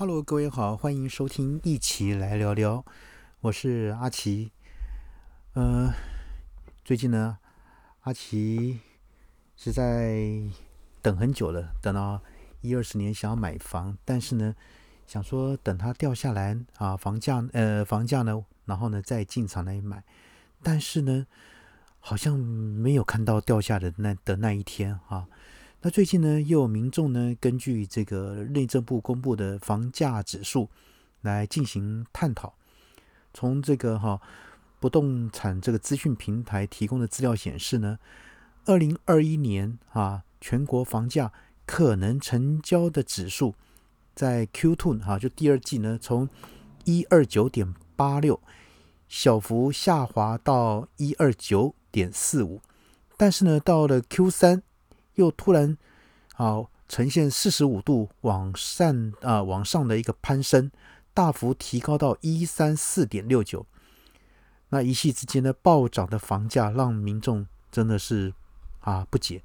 Hello，各位好，欢迎收听一起来聊聊，我是阿奇。呃，最近呢，阿奇是在等很久了，等到一二十年想要买房，但是呢，想说等它掉下来啊，房价呃房价呢，然后呢再进场来买，但是呢，好像没有看到掉下的那的那一天啊。那最近呢，又有民众呢，根据这个内政部公布的房价指数来进行探讨。从这个哈不动产这个资讯平台提供的资料显示呢，二零二一年啊，全国房价可能成交的指数在 Q two 哈，就第二季呢，从一二九点八六小幅下滑到一二九点四五，但是呢，到了 Q 三。又突然啊呈现四十五度往上啊往上的一个攀升，大幅提高到一三四点六九。那一夕之间的暴涨的房价让民众真的是啊不解，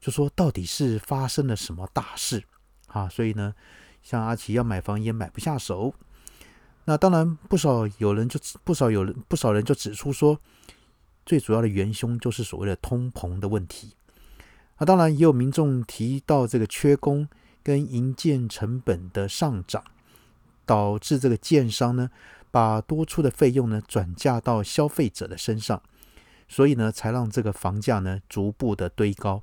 就说到底是发生了什么大事啊？所以呢，像阿奇要买房也买不下手。那当然不少有人就不少有人不少人就指出说，最主要的元凶就是所谓的通膨的问题。那当然也有民众提到这个缺工跟营建成本的上涨，导致这个建商呢把多出的费用呢转嫁到消费者的身上，所以呢才让这个房价呢逐步的堆高。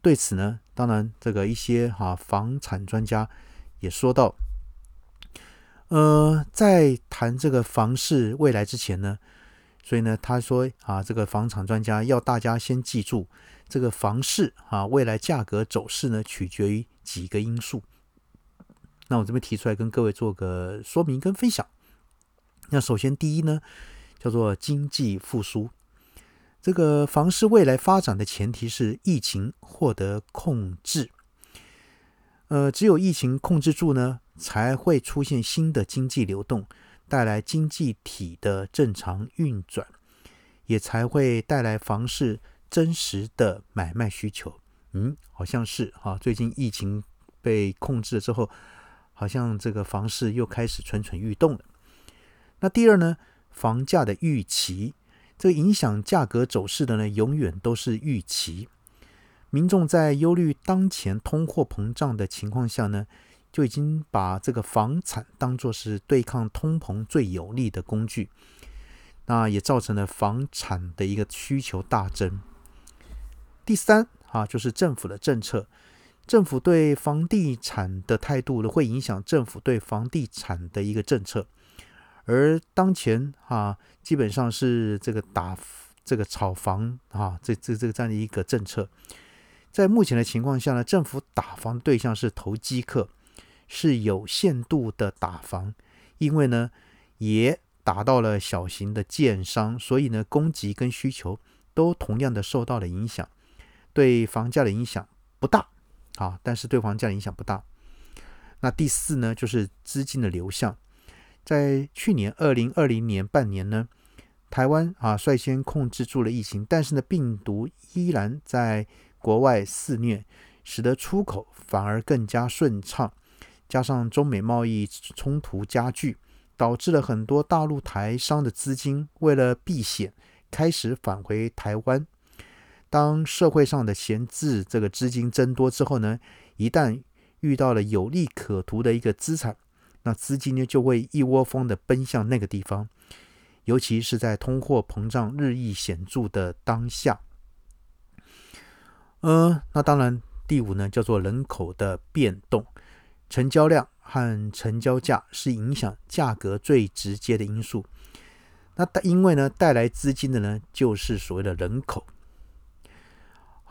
对此呢，当然这个一些哈房产专家也说到，呃，在谈这个房市未来之前呢，所以呢他说啊，这个房产专家要大家先记住。这个房市啊，未来价格走势呢，取决于几个因素。那我这边提出来跟各位做个说明跟分享。那首先第一呢，叫做经济复苏。这个房市未来发展的前提是疫情获得控制。呃，只有疫情控制住呢，才会出现新的经济流动，带来经济体的正常运转，也才会带来房市。真实的买卖需求，嗯，好像是哈。最近疫情被控制了之后，好像这个房市又开始蠢蠢欲动了。那第二呢，房价的预期，这个影响价格走势的呢，永远都是预期。民众在忧虑当前通货膨胀的情况下呢，就已经把这个房产当作是对抗通膨最有利的工具，那也造成了房产的一个需求大增。第三啊，就是政府的政策，政府对房地产的态度呢，会影响政府对房地产的一个政策。而当前啊，基本上是这个打这个炒房啊，这这这个这样的一个政策。在目前的情况下呢，政府打房对象是投机客，是有限度的打房，因为呢，也打到了小型的建商，所以呢，供给跟需求都同样的受到了影响。对房价的影响不大，啊，但是对房价影响不大。那第四呢，就是资金的流向。在去年二零二零年半年呢，台湾啊率先控制住了疫情，但是呢，病毒依然在国外肆虐，使得出口反而更加顺畅。加上中美贸易冲突加剧，导致了很多大陆台商的资金为了避险，开始返回台湾。当社会上的闲置这个资金增多之后呢，一旦遇到了有利可图的一个资产，那资金呢就会一窝蜂的奔向那个地方，尤其是在通货膨胀日益显著的当下。呃，那当然，第五呢叫做人口的变动，成交量和成交价是影响价格最直接的因素。那因为呢带来资金的呢就是所谓的人口。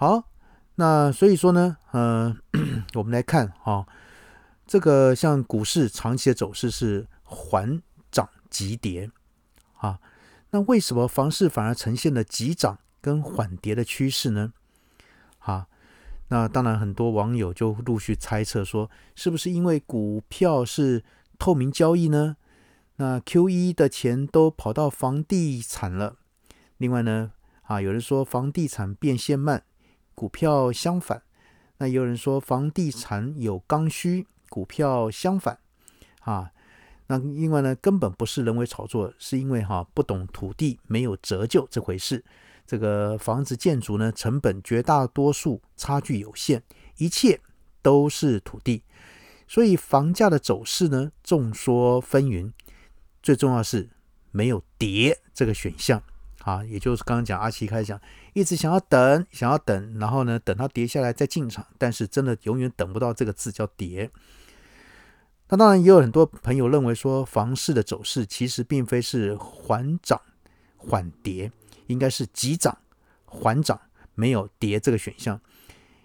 好，那所以说呢，呃，我们来看哈，这个像股市长期的走势是缓涨急跌啊，那为什么房市反而呈现了急涨跟缓跌的趋势呢？啊，那当然很多网友就陆续猜测说，是不是因为股票是透明交易呢？那 Q 一的钱都跑到房地产了，另外呢，啊，有人说房地产变现慢。股票相反，那有人说房地产有刚需，股票相反啊。那另外呢，根本不是人为炒作，是因为哈不懂土地没有折旧这回事。这个房子建筑呢，成本绝大多数差距有限，一切都是土地，所以房价的走势呢，众说纷纭。最重要是没有跌这个选项啊，也就是刚刚讲阿奇开始讲，一直想要等，想要等，然后呢，等它跌下来再进场，但是真的永远等不到这个字叫跌。那当然也有很多朋友认为说，房市的走势其实并非是缓涨缓跌，应该是急涨缓涨，没有跌这个选项。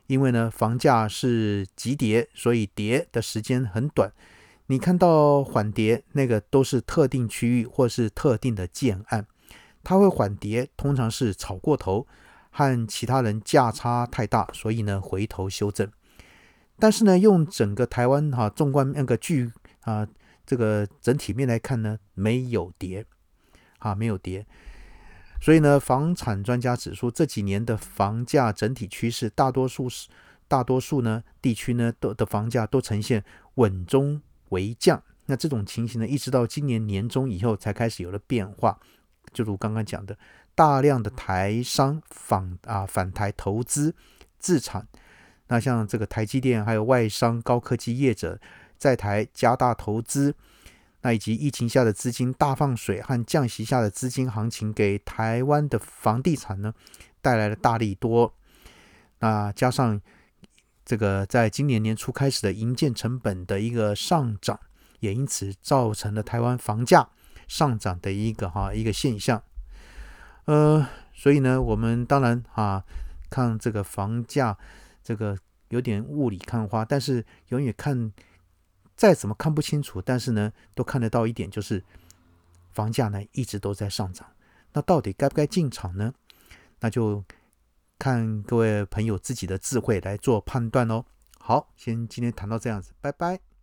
因为呢，房价是急跌，所以跌的时间很短。你看到缓跌，那个都是特定区域或是特定的建案，它会缓跌，通常是炒过头，和其他人价差太大，所以呢回头修正。但是呢，用整个台湾哈纵观那个巨啊这个整体面来看呢，没有跌啊，没有跌。所以呢，房产专家指出，这几年的房价整体趋势，大多数是大多数呢地区呢都的房价都呈现稳中为降。那这种情形呢，一直到今年年中以后才开始有了变化。就如刚刚讲的，大量的台商访啊返台投资自产。那像这个台积电，还有外商高科技业者在台加大投资，那以及疫情下的资金大放水和降息下的资金行情，给台湾的房地产呢带来了大利多。那加上这个在今年年初开始的营建成本的一个上涨，也因此造成了台湾房价上涨的一个哈一个现象。呃，所以呢，我们当然啊看这个房价。这个有点雾里看花，但是永远看再怎么看不清楚，但是呢，都看得到一点，就是房价呢一直都在上涨。那到底该不该进场呢？那就看各位朋友自己的智慧来做判断喽。好，先今天谈到这样子，拜拜。